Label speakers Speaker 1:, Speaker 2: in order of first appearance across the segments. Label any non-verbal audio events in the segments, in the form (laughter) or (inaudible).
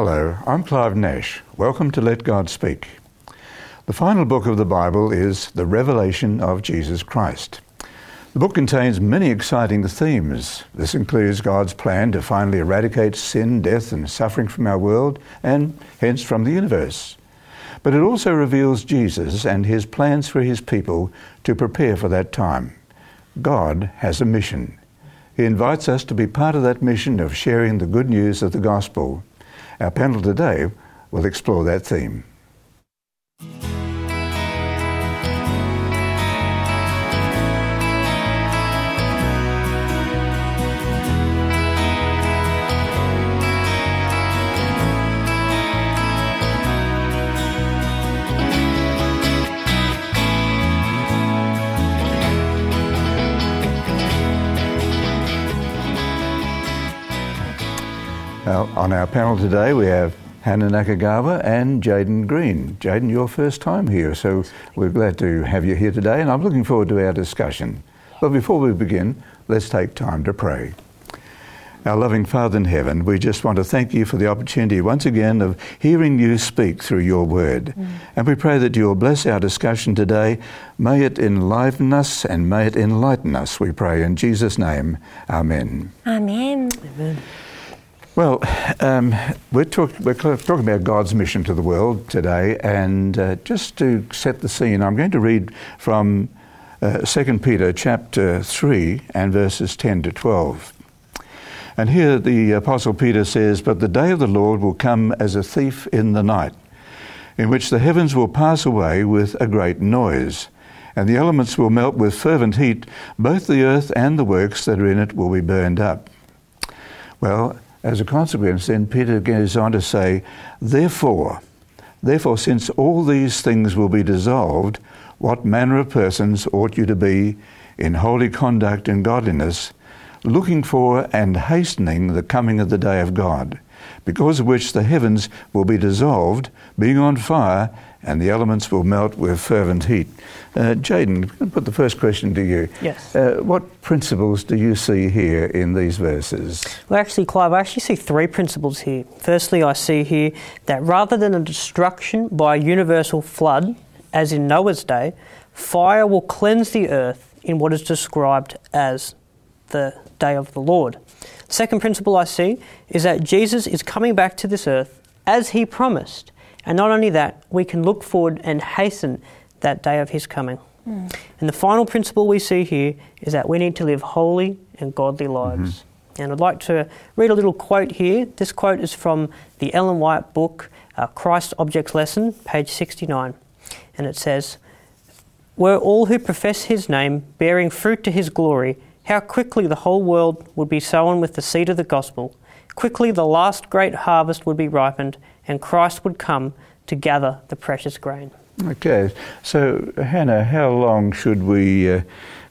Speaker 1: Hello, I'm Clive Nash. Welcome to Let God Speak. The final book of the Bible is the Revelation of Jesus Christ. The book contains many exciting themes. This includes God's plan to finally eradicate sin, death, and suffering from our world, and hence from the universe. But it also reveals Jesus and his plans for his people to prepare for that time. God has a mission. He invites us to be part of that mission of sharing the good news of the gospel. Our panel today will explore that theme. On our panel today, we have Hana Nakagawa and Jaiden Green. Jaiden, your first time here, so we're glad to have you here today, and I'm looking forward to our discussion. But before we begin, let's take time to pray. Our loving Father in heaven, we just want to thank you for the opportunity once again of hearing you speak through your word. Mm. And we pray that you will bless our discussion today. May it enliven us and may it enlighten us, we pray in Jesus' name. Amen.
Speaker 2: Amen.
Speaker 1: Amen. Well, um, we're, talk, we're, talking about God's mission to the world today, and uh, just to set the scene, I'm going to read from uh, 2 Peter chapter 3 and verses 10 to 12. And here the Apostle Peter says, But the day of the Lord will come as a thief in the night, in which the heavens will pass away with a great noise, and the elements will melt with fervent heat, both the earth and the works that are in it will be burned up. Well, as a consequence, then Peter goes on to say, Therefore, therefore, since all these things will be dissolved, what manner of persons ought you to be in holy conduct and godliness, looking for and hastening the coming of the day of God, because of which the heavens will be dissolved, being on fire, and the elements will melt with fervent heat. Uh, Jaiden, i put the first question to you.
Speaker 2: Yes.
Speaker 1: Uh, what principles do you see here in these verses?
Speaker 2: Well, actually, Clive, I actually see three principles here. Firstly, I see here that rather than a destruction by a universal flood, as in Noah's day, fire will cleanse the earth in what is described as the day of the Lord. Second principle I see is that Jesus is coming back to this earth as he promised and not only that, we can look forward and hasten that day of His coming. Mm. And the final principle we see here is that we need to live holy and godly lives. Mm-hmm. And I'd like to read a little quote here. This quote is from the Ellen White book, uh, Christ's Object Lessons, page 69. And it says, Were all who profess His name bearing fruit to His glory, how quickly the whole world would be sown with the seed of the gospel. Quickly the last great harvest would be ripened, and Christ would come to gather the precious grain.
Speaker 1: Okay, so Hana, how long should we uh,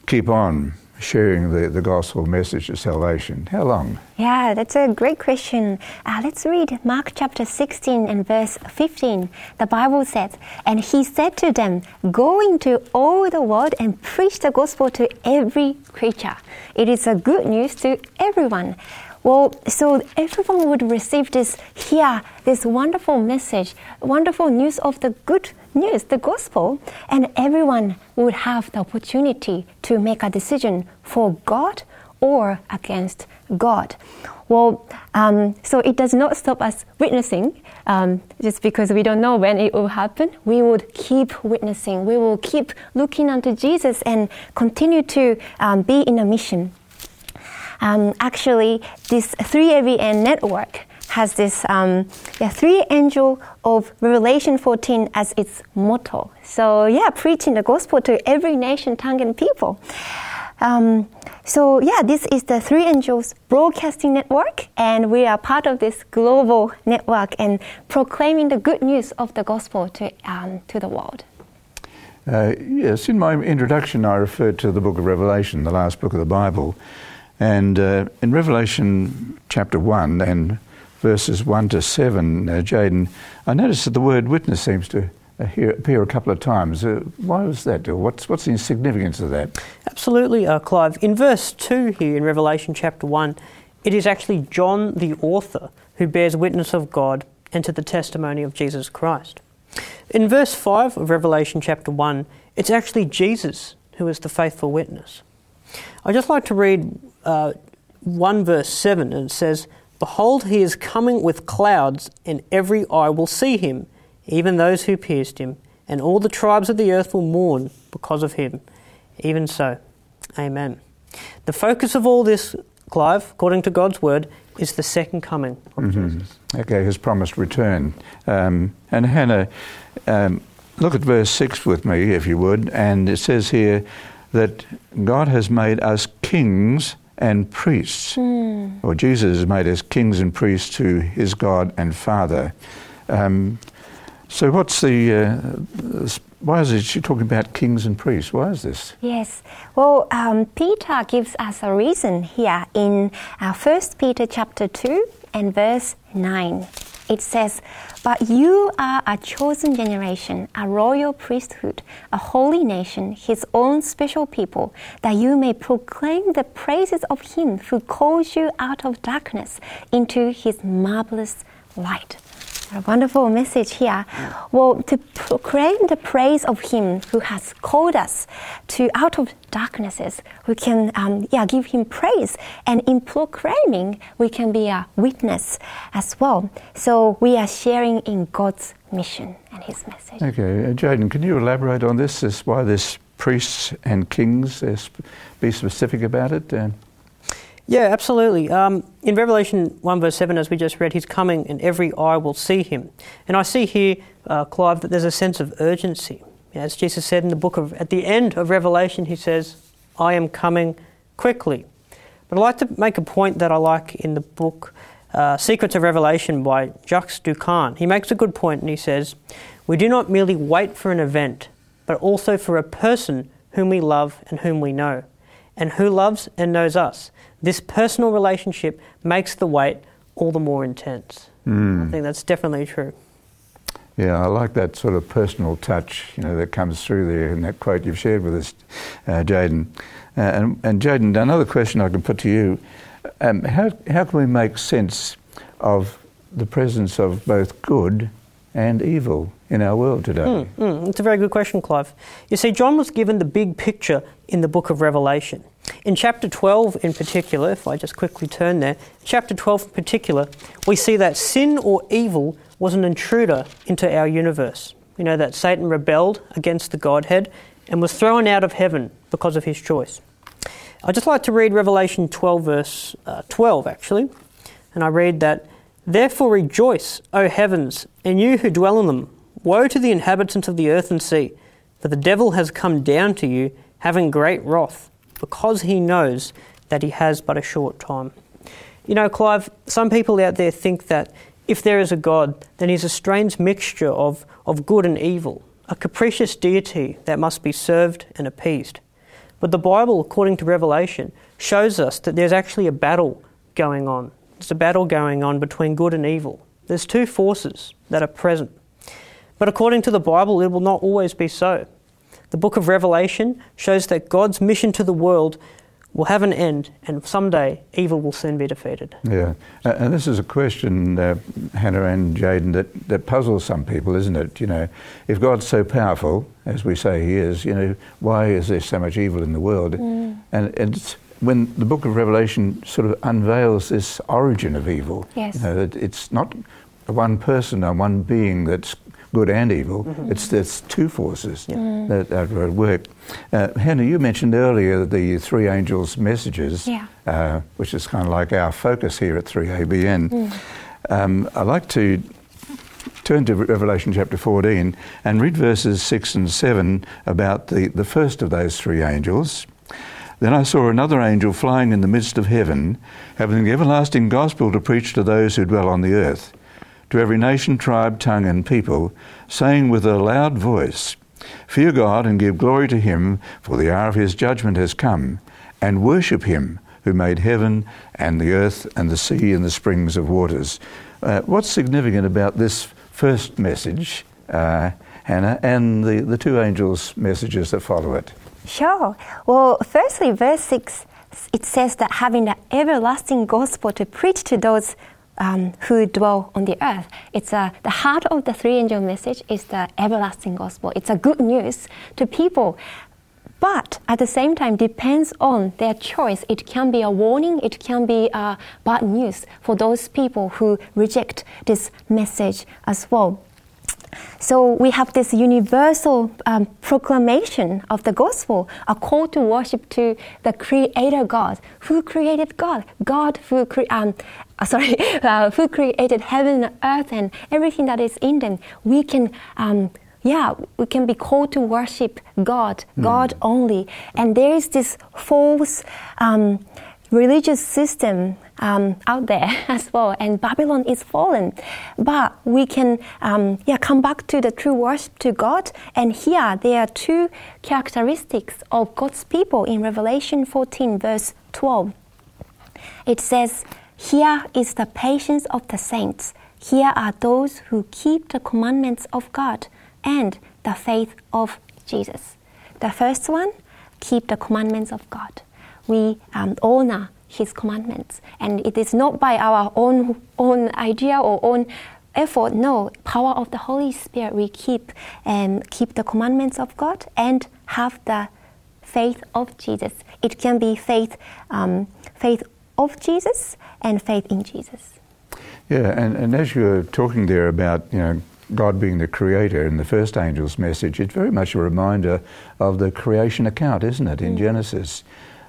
Speaker 1: keep on sharing the, the gospel message of salvation? How long?
Speaker 3: Yeah, that's a great question. Uh, let's read Mark chapter 16 and verse 15. The Bible says, And he said to them, Go into all the world and preach the gospel to every creature. It is a good news to everyone. Well, so everyone would receive this here, this wonderful message, wonderful news of the good news, the gospel, and everyone would have the opportunity to make a decision for God or against God. Well, um, so it does not stop us witnessing um, just because we don't know when it will happen. We would keep witnessing. We will keep looking unto Jesus and continue to um, be in a mission. Um, actually, this 3ABN network has this um, yeah, three angel of Revelation 14 as its motto. So yeah, preaching the gospel to every nation, tongue, and people. Um, so yeah, this is the Three Angels Broadcasting Network, and we are part of this global network and proclaiming the good news of the gospel to um, to the world.
Speaker 1: Uh, yes, in my introduction, I referred to the book of Revelation, the last book of the Bible. And uh, in Revelation chapter 1 and verses 1 to 7, uh, Jaiden, I noticed that the word witness seems to appear a couple of times. Uh, why was that? What's, what's the significance of that?
Speaker 2: Absolutely, uh, Clive. In verse 2 here in Revelation chapter 1, it is actually John the author who bears witness of God and to the testimony of Jesus Christ. In verse 5 of Revelation chapter 1, it's actually Jesus who is the faithful witness. I'd just like to read uh, 1 verse 7, and it says, Behold, he is coming with clouds, and every eye will see him, even those who pierced him, and all the tribes of the earth will mourn because of him. Even so, amen. The focus of all this, Clive, according to God's word, is the second coming of mm-hmm. Jesus.
Speaker 1: Okay, his promised return. Um, and Hana, um, look at verse 6 with me, if you would, and it says here that God has made us kings and priests. Mm. Or Jesus has made us kings and priests to his God and Father. Um, so, what's the. Uh, why is it she talking about kings and priests? Why is this?
Speaker 3: Yes. Well, um, Peter gives us a reason here in uh, 1 Peter chapter 2 and verse 9 it says, But you are a chosen generation, a royal priesthood, a holy nation, his own special people, that you may proclaim the praises of him who calls you out of darkness into his marvelous light. A wonderful message here. Well, to proclaim the praise of Him who has called us to out of darknesses, we can um, yeah give Him praise, and in proclaiming, we can be a witness as well. So we are sharing in God's mission and His message.
Speaker 1: Okay, uh, Jaiden, can you elaborate on this? This why this priests and kings? Be specific about it.
Speaker 2: Yeah, absolutely. Um, in Revelation 1, verse 7, as we just read, he's coming and every eye will see him. And I see here, uh, Clive, that there's a sense of urgency. As Jesus said in the book of, at the end of Revelation, he says, I am coming quickly. But I'd like to make a point that I like in the book uh, Secrets of Revelation by Jacques Doukhan. He makes a good point and he says, We do not merely wait for an event, but also for a person whom we love and whom we know, and who loves and knows us. This personal relationship makes the wait all the more intense. Mm. I think that's definitely true.
Speaker 1: Yeah, I like that sort of personal touch, you know, that comes through there in that quote you've shared with us, uh, Jaiden. Uh, and, and Jaiden, another question I can put to you: um, how how can we make sense of the presence of both good and evil in our world today? Mm,
Speaker 2: mm, it's a very good question, Clive. You see, John was given the big picture in the book of Revelation. In chapter 12 in particular, if I just quickly turn there, chapter 12 in particular, we see that sin or evil was an intruder into our universe. You know that Satan rebelled against the Godhead and was thrown out of heaven because of his choice. I'd just like to read Revelation 12, verse uh, 12, actually. And I read that, Therefore rejoice, O heavens, and you who dwell in them. Woe to the inhabitants of the earth and sea, for the devil has come down to you, having great wrath because he knows that he has but a short time. You know, Clive, some people out there think that if there is a God, then he's a strange mixture of, of good and evil, a capricious deity that must be served and appeased. But the Bible, according to Revelation, shows us that there's actually a battle going on. There's a battle going on between good and evil. There's two forces that are present. But according to the Bible, it will not always be so. The book of Revelation shows that God's mission to the world will have an end, and someday evil will soon be defeated.
Speaker 1: Yeah, uh, and this is a question, uh, Hana and Jaiden, that, that puzzles some people, isn't it? You know, if God's so powerful, as we say He is, you know, why is there so much evil in the world? Mm. And, and it's when the book of Revelation sort of unveils this origin of evil.
Speaker 3: Yes.
Speaker 1: You know, it's not one person or one being that's good and evil. Mm-hmm. It's there's two forces yeah. Mm. that, are at work. Uh, Hana, you mentioned earlier the three angels' messages,
Speaker 3: yeah.
Speaker 1: uh, which is kind of like our focus here at 3ABN. Mm. Um, I'd like to turn to Revelation chapter 14 and read verses 6 and 7 about the, the first of those three angels. Then I saw another angel flying in the midst of heaven, having the everlasting gospel to preach to those who dwell on the earth to every nation, tribe, tongue, and people, saying with a loud voice, Fear God and give glory to him, for the hour of his judgment has come, and worship him who made heaven and the earth and the sea and the springs of waters. Uh, what's significant about this first message, uh, Hana, and the, the two angels' messages that follow it?
Speaker 3: Sure. Well, firstly, verse 6, it says that having the everlasting gospel to preach to those um, who dwell on the earth. It's uh, the heart of the three angel message is the everlasting gospel. It's a good news to people. But at the same time, depends on their choice. It can be a warning. It can be uh, bad news for those people who reject this message as well. So we have this universal um, proclamation of the gospel, a call to worship to the Creator God. Who created God? God who cre- um, uh, sorry, (laughs) uh, who created heaven and earth and everything that is in them. We can. Um, yeah, we can be called to worship God, mm. God only. And there is this false um, religious system um, out there (laughs) as well, and Babylon is fallen. But we can, um, yeah, come back to the true worship to God. And here there are two characteristics of God's people in Revelation 14, verse 12. It says, "Here is the patience of the saints. Here are those who keep the commandments of God and the faith of Jesus." The first one, keep the commandments of God. We um, honor his commandments. And it is not by our own, own idea or own effort. No, power of the Holy Spirit. We keep and um, keep the commandments of God and have the faith of Jesus. It can be faith, um, faith of Jesus and faith in Jesus.
Speaker 1: Yeah, and, and as you're talking there about you know God being the creator in the first angel's message, it's very much a reminder of the creation account, isn't it, in mm. Genesis?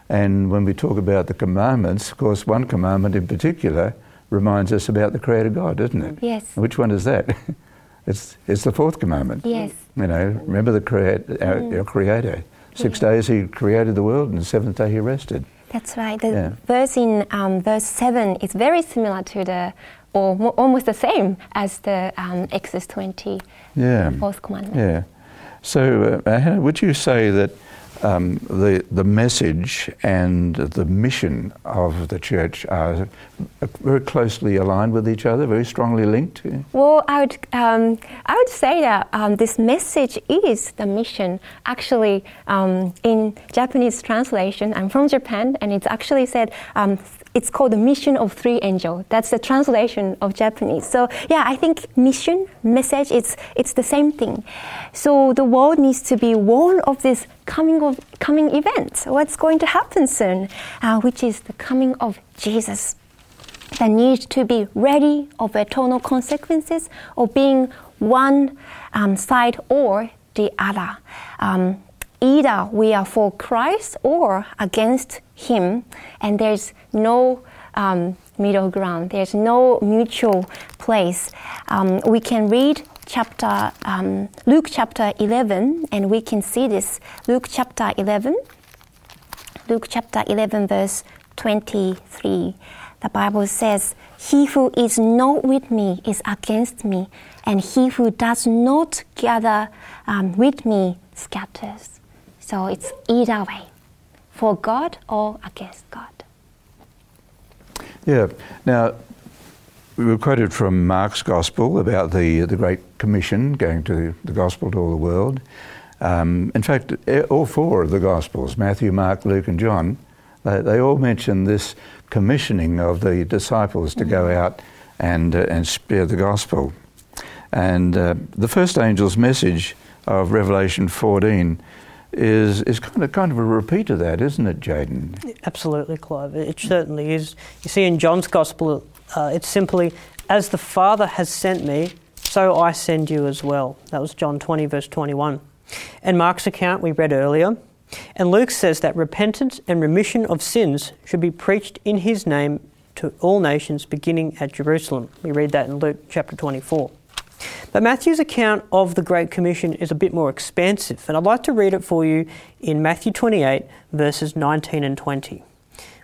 Speaker 1: And when we talk about the commandments, of course, one commandment in particular reminds us about the Creator God, doesn't it?
Speaker 3: Yes.
Speaker 1: Which one is that? (laughs) it's, it's the fourth commandment.
Speaker 3: Yes.
Speaker 1: You know, remember the create, our, mm. our Creator. Six days He created the world, and the seventh day He rested.
Speaker 3: That's right. The yeah. verse in um, verse 7 is very similar to the, or mo- almost the same as the um, Exodus 20,
Speaker 1: yeah.
Speaker 3: fourth commandment.
Speaker 1: Yeah. So, uh, would you say that um, the, the message and the mission of the church are very closely aligned with each other, very strongly linked?
Speaker 3: Well, I would, um, I would say that um, this message is the mission. Actually, um, in Japanese translation, I'm from Japan, and it's actually said um, it's called the mission of three angels. That's the translation of Japanese. So yeah, I think mission, message, it's it's the same thing. So the world needs to be warned of this coming of coming event. What's going to happen soon, uh, which is the coming of Jesus. The need to be ready of eternal consequences of being one um, side or the other. Um, either we are for Christ or against Him, and there's no um, middle ground. There's no mutual place. Um, we can read chapter um, Luke chapter 11, and we can see this. Luke chapter 11. Luke chapter 11, verse 23. The Bible says, He who is not with me is against me, and he who does not gather um, with me scatters. So it's either way, for God or against God.
Speaker 1: Yeah. Now, we were quoted from Mark's Gospel about the, the Great Commission going to the Gospel to all the world. Um, in fact, all four of the Gospels, Matthew, Mark, Luke, and John, they, they all mention this commissioning of the disciples to go out and, uh, and spread the Gospel. And uh, the first angel's message of Revelation 14 is is kind of kind of a repeat of that, isn't it, Jaiden?
Speaker 2: Absolutely, Clive. It certainly is. You see, in John's Gospel, uh, it's simply, "As the Father has sent me, so I send you as well." That was John twenty, verse twenty-one. And Mark's account we read earlier, and Luke says that repentance and remission of sins should be preached in His name to all nations, beginning at Jerusalem. We read that in Luke chapter twenty-four. But Matthew's account of the Great Commission is a bit more expansive, and I'd like to read it for you in Matthew 28, verses 19 and 20.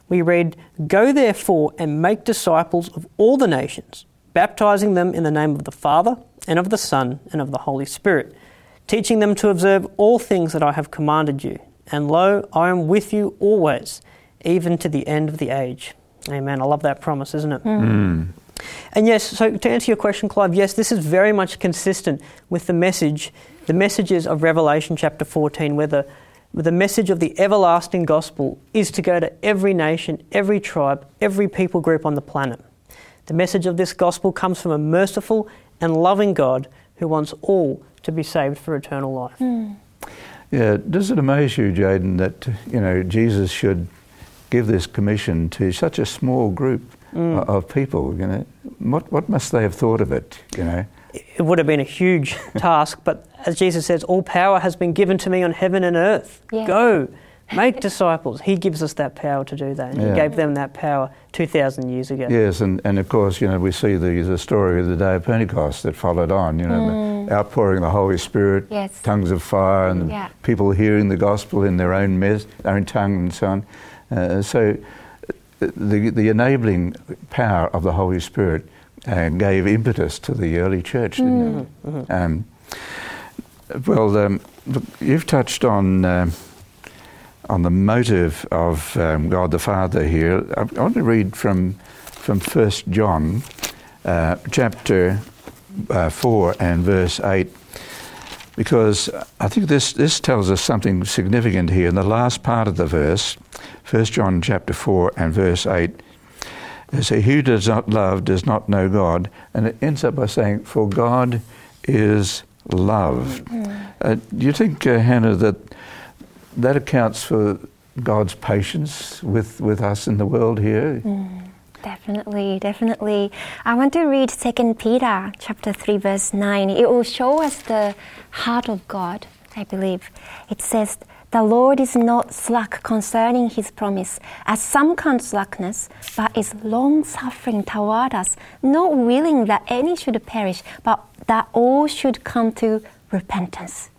Speaker 2: We read, Go therefore and make disciples of all the nations, baptizing them in the name of the Father, and of the Son, and of the Holy Spirit, teaching them to observe all things that I have commanded you. And lo, I am with you always, even to the end of the age. Amen. I love that promise, isn't it?
Speaker 1: Mm.
Speaker 2: And yes, so to answer your question, Clive, yes, this is very much consistent with the message, the messages of Revelation chapter 14, where the, the message of the everlasting gospel is to go to every nation, every tribe, every people group on the planet. The message of this gospel comes from a merciful and loving God who wants all to be saved for eternal life. Hmm.
Speaker 1: Yeah, does it amaze you, Jaiden, that you know Jesus should give this commission to such a small group o- of people? You know, what what must they have thought of it? You know,
Speaker 2: It would have been a huge (laughs) task, but as Jesus says, all power has been given to me on heaven and earth.
Speaker 3: Yeah.
Speaker 2: Go, make disciples. He gives us that power to do that. and
Speaker 1: Yeah.
Speaker 2: He gave them that power 2,000 years ago.
Speaker 1: yes, and, and of course, you know, we see the the story of the day of Pentecost that followed on. You know, the outpouring of the Holy Spirit,
Speaker 3: Yes.
Speaker 1: tongues of fire, and
Speaker 3: Yeah.
Speaker 1: people hearing the gospel in their own mes- own tongue and so on. Uh, so, uh, the the enabling power of the Holy Spirit uh, gave impetus to the early church, didn't it? Um, well, um, look, you've touched on um, on the motive of um, God the Father here. I, I want to read from from First John, uh, chapter uh, four and verse eight, because I think this this tells us something significant here. In the last part of the verse, First John chapter four and verse eight. They say, Who does not love does not know God. And it ends up by saying, For God is love. Uh, do you think, uh, Hana, that that accounts for God's patience with, with us in the world here?
Speaker 3: Definitely, definitely. I want to read 2 Peter chapter 3 verse 9. It will show us the heart of God, I believe. It says, "The Lord is not slack concerning his promise, as some count slackness, but is long-suffering toward us, not willing that any should perish, but that all should come to repentance."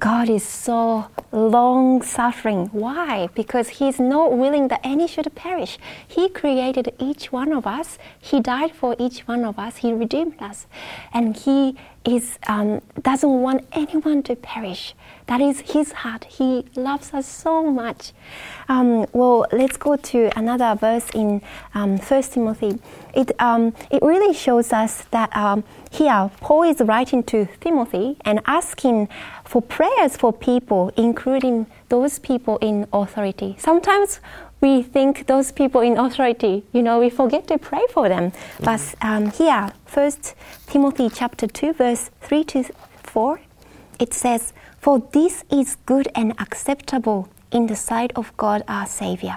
Speaker 3: God is so long suffering. Why? Because He's not willing that any should perish. He created each one of us, He died for each one of us, He redeemed us. And He is, um, doesn't want anyone to perish. That is His heart. He loves us so much. Um, well, let's go to another verse in um, 1 Timothy. It, um, it really shows us that um, here Paul is writing to Timothy and asking for prayers for people, including those people in authority. Sometimes we think those people in authority, you know, we forget to pray for them. But um, here, First Timothy chapter two, verse three to four, it says, "For this is good and acceptable in the sight of God our Savior,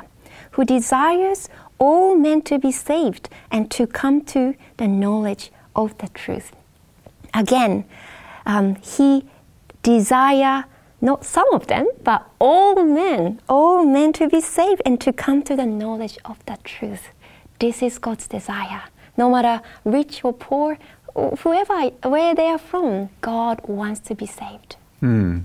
Speaker 3: who desires all men to be saved and to come to the knowledge of the truth." Again, um, he desire not some of them, but all men, all men to be saved and to come to the knowledge of the truth. This is God's desire. No matter rich or poor, whoever, where they are from, God wants to be saved.
Speaker 1: Hmm.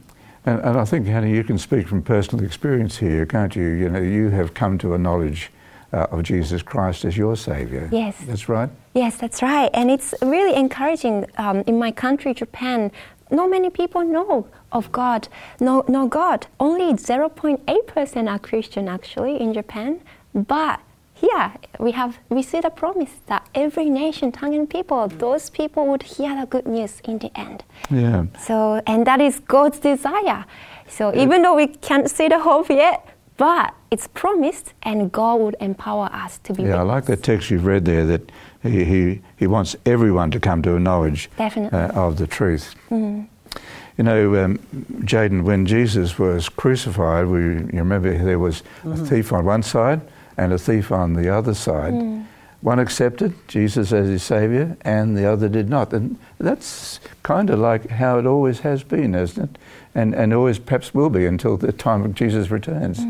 Speaker 1: And, and I think, Hana, you can speak from personal experience here, can't you? You know, you have come to a knowledge uh, of Jesus Christ as your Saviour.
Speaker 3: Yes.
Speaker 1: That's right.
Speaker 3: Yes, that's right. And it's really encouraging um, in my country, Japan. Not many people know of God, know, know God. Only 0.8% are Christian actually in Japan. But here we have we see the promise that every nation, tongue and people, those people would hear the good news in the end.
Speaker 1: Yeah.
Speaker 3: So, and that is God's desire. So, even though we can't see the hope yet, but it's promised, and God would empower us to be.
Speaker 1: Yeah, I like that text you've read there that he, he, he wants everyone to come to a knowledge uh, of the truth. You know, um, Jaiden, when Jesus was crucified, we, you remember there was a thief on one side and a thief on the other side. One accepted Jesus as his Saviour and the other did not. And that's kind of like how it always has been, isn't it? And, and always perhaps will be until the time of Jesus returns.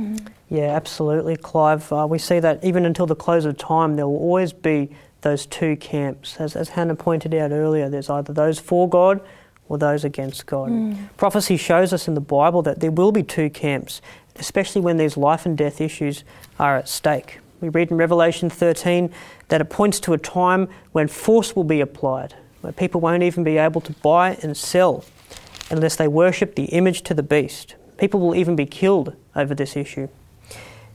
Speaker 2: Yeah, absolutely, Clive. Uh, we see that even until the close of time, there will always be those two camps. As, as Hana pointed out earlier, there's either those for God or those against God. Hmm. Prophecy shows us in the Bible that there will be two camps, especially when these life and death issues are at stake. We read in Revelation 13 that it points to a time when force will be applied, where people won't even be able to buy and sell unless they worship the image to the beast. People will even be killed over this issue.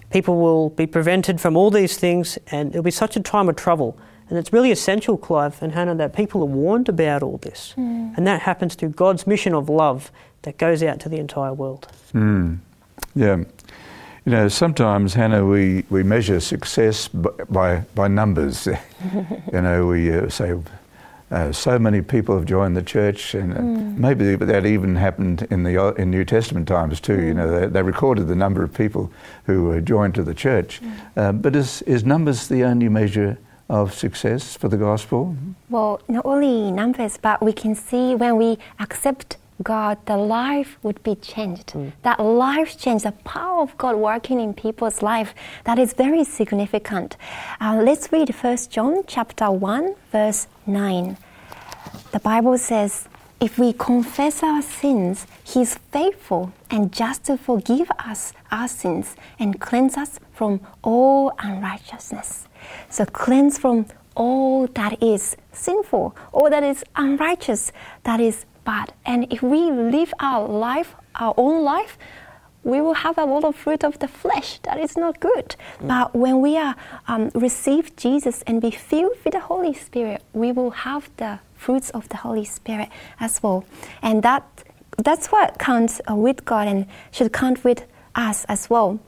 Speaker 2: People will be prevented from all these things, and it'll be such a time of trouble. And it's really essential, Clive and Hana, that people are warned about all this. And that happens through God's mission of love that goes out to the entire world.
Speaker 1: Mm. Yeah. You know, sometimes, Hana, we, we measure success by, by numbers. (laughs) you know, we uh, say, uh, so many people have joined the church, and uh, maybe that even happened in the O- in New Testament times too. You know, they, they recorded the number of people who were joined to the church. Uh, but is, is numbers the only measure of success for the gospel?
Speaker 3: Well, not only numbers, but we can see when we accept God, the life would be changed. That life change, the power of God working in people's life, that is very significant. Uh, let's read 1 John chapter 1, verse 9. The Bible says, if we confess our sins, He is faithful and just to forgive us our sins and cleanse us from all unrighteousness. So, cleanse from all that is sinful, all that is unrighteous, that is bad. And if we live our life, our own life, we will have a lot of fruit of the flesh that is not good. But when we are um, receive Jesus and be filled with the Holy Spirit, we will have the fruits of the Holy Spirit as well. And that that's what counts uh, with God and should count with us as well.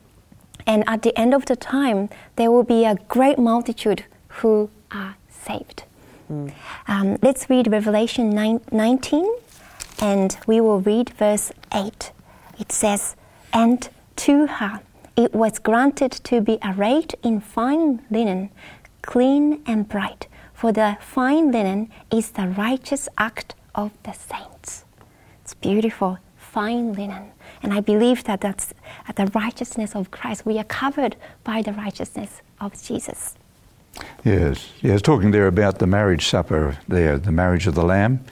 Speaker 3: And at the end of the time, there will be a great multitude who are saved. Um, let's read Revelation 9, 19, and we will read verse 8. It says, And to her it was granted to be arrayed in fine linen, clean and bright, for the fine linen is the righteous act of the saints. It's beautiful, fine linen. And I believe that that's the righteousness of Christ. We are covered by the righteousness of Jesus.
Speaker 1: Yes, yes. Talking there about the marriage supper, there, the marriage of the Lamb,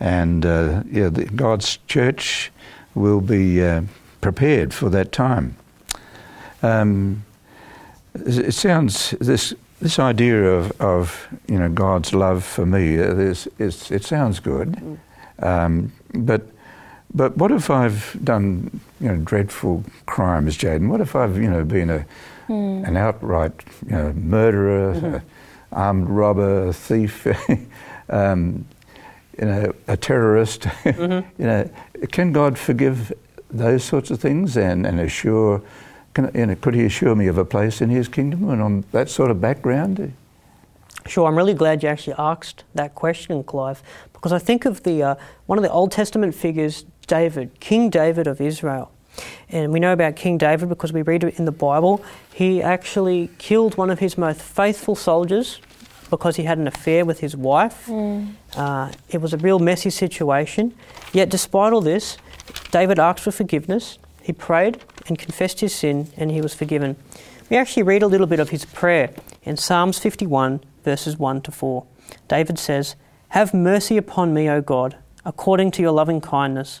Speaker 1: and uh, yeah, the, God's church will be uh, prepared for that time. Um, it sounds this this idea of, of you know God's love for me uh, it sounds good, um, but but what if I've done you know dreadful crimes, Jaiden? What if I've you know been a an outright you know murderer, a armed robber, a thief, (laughs) um, you know a terrorist? (laughs) you know, can God forgive those sorts of things and, and assure? Can, you know, could He assure me of a place in His kingdom and on that sort of background?
Speaker 2: Sure, I'm really glad you actually asked that question, Clive, because I think of the uh, one of the Old Testament figures, David, King David of Israel. And we know about King David because we read it in the Bible. He actually killed one of his most faithful soldiers because he had an affair with his wife. Uh, it was a real messy situation. Yet, despite all this, David asked for forgiveness. He prayed and confessed his sin, and he was forgiven. We actually read a little bit of his prayer in Psalms 51, verses 1 to 4. David says, Have mercy upon me, O God, according to your loving kindness.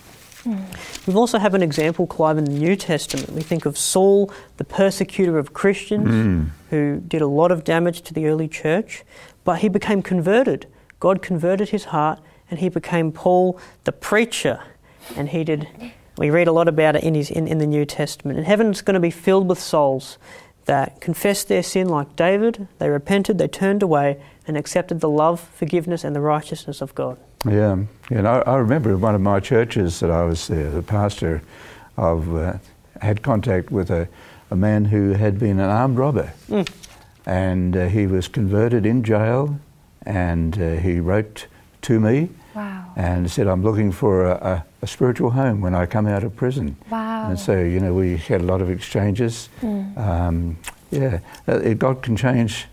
Speaker 2: Hmm. We also have an example, Clive, in the New Testament. We think of Saul, the persecutor of Christians, hmm. who did a lot of damage to the early church, but he became converted. God converted his heart, and he became Paul, the preacher. And he did, we read a lot about it in, his, in, in the New Testament. And heaven's going to be filled with souls that confessed their sin like David, they repented, they turned away, and accepted the love, forgiveness, and the righteousness of God.
Speaker 1: Yeah, and I, I remember in one of my churches that I was uh, the pastor of, uh, had contact with a, a man who had been an armed robber. And uh, he was converted in jail, and uh, he wrote to me
Speaker 3: Wow.
Speaker 1: and said, I'm looking for a, a, a spiritual home when I come out of prison.
Speaker 3: Wow.
Speaker 1: And so, you know, we had a lot of exchanges. Um, yeah, uh, God can change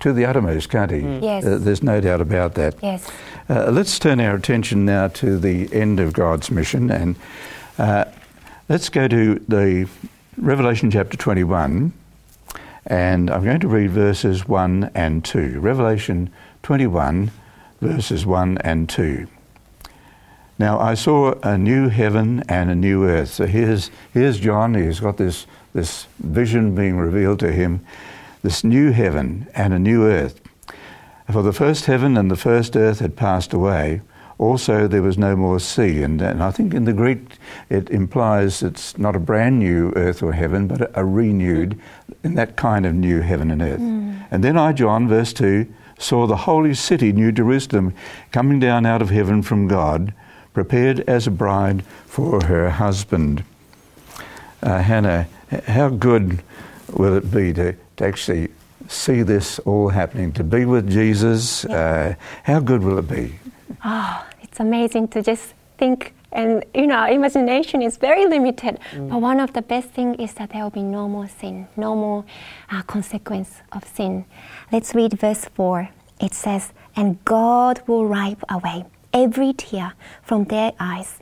Speaker 1: to the uttermost, can't He?
Speaker 3: Yes.
Speaker 1: Uh, there's no doubt about that.
Speaker 3: Yes.
Speaker 1: Uh, let's turn our attention now to the end of God's mission and uh, let's go to the Revelation chapter 21 and I'm going to read verses 1 and 2. Revelation 21, verses 1 and 2. Now I saw a new heaven and a new earth. So here's, here's John, he's got this, this vision being revealed to him this new heaven and a new earth. For the first heaven and the first earth had passed away. Also, there was no more sea. And, and I think in the Greek, it implies it's not a brand new earth or heaven, but a, a renewed, in that kind of new heaven and earth. And then I, John, verse 2, saw the holy city, New Jerusalem, coming down out of heaven from God, prepared as a bride for her husband. Uh, Hana, how good will it be to, to actually see this all happening, to be with Jesus? Uh, how good will it be?
Speaker 3: Oh, it's amazing to just think and you know our imagination is very limited but one of the best things is that there will be no more sin no more uh, consequence of sin let's read verse 4 it says and god will wipe away every tear from their eyes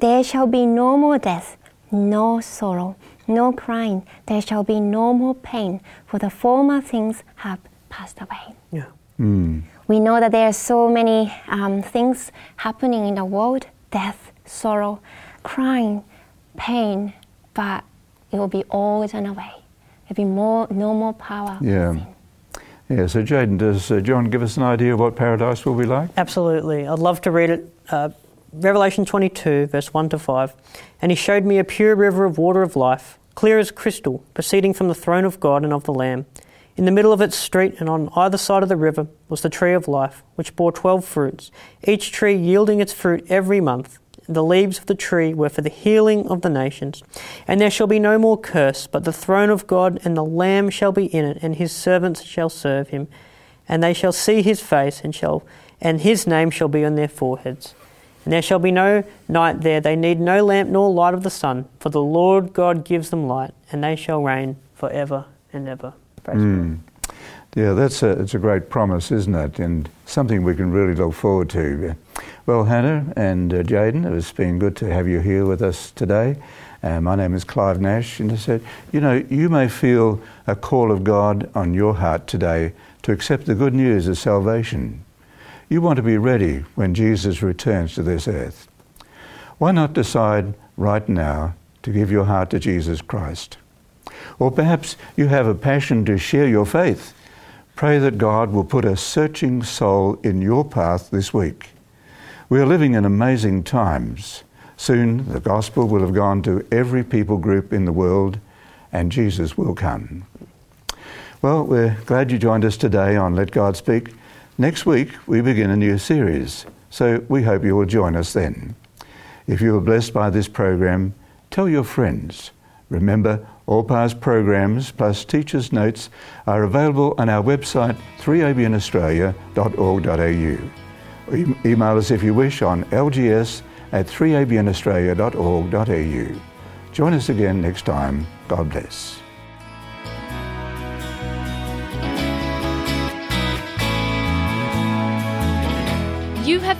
Speaker 3: there shall be no more death no sorrow no crying there shall be no more pain for the former things have passed away
Speaker 2: Yeah.
Speaker 1: Hmm.
Speaker 3: we know that there are so many um, things happening in the world death, sorrow, crying, pain, but it will be all done away. There'll be more, no more power.
Speaker 1: Yeah. Yeah, so Jaiden, does uh, John give us an idea of what paradise will be like?
Speaker 2: Absolutely. I'd love to read it. Uh, Revelation 22, verse 1 to 5. And he showed me a pure river of water of life, clear as crystal, proceeding from the throne of God and of the Lamb. In the middle of its street and on either side of the river was the tree of life, which bore twelve fruits, each tree yielding its fruit every month. The leaves of the tree were for the healing of the nations. And there shall be no more curse, but the throne of God and the Lamb shall be in it, and his servants shall serve him. And they shall see his face, and shall and his name shall be on their foreheads. And there shall be no night there. They need no lamp nor light of the sun, for the Lord God gives them light, and they shall reign for ever and ever. Praise God.
Speaker 1: Yeah, that's a, it's a great promise, isn't it? And something we can really look forward to. Well, Hana and uh, Jaiden, it's been good to have you here with us today. Uh, my name is Clive Nash, and I said, you know, you may feel a call of God on your heart today to accept the good news of salvation. You want to be ready when Jesus returns to this earth. Why not decide right now to give your heart to Jesus Christ? Or perhaps you have a passion to share your faith. Pray that God will put a searching soul in your path this week. We are living in amazing times. Soon the gospel will have gone to every people group in the world and Jesus will come. Well, we're glad you joined us today on Let God Speak. Next week we begin a new series, so we hope you will join us then. If you were blessed by this program, tell your friends. Remember, all past programs plus teachers' notes are available on our website 3abnaustralia.org.au. E- email us if you wish on lgs at 3abnaustralia.org.au. Join us again next time. God bless.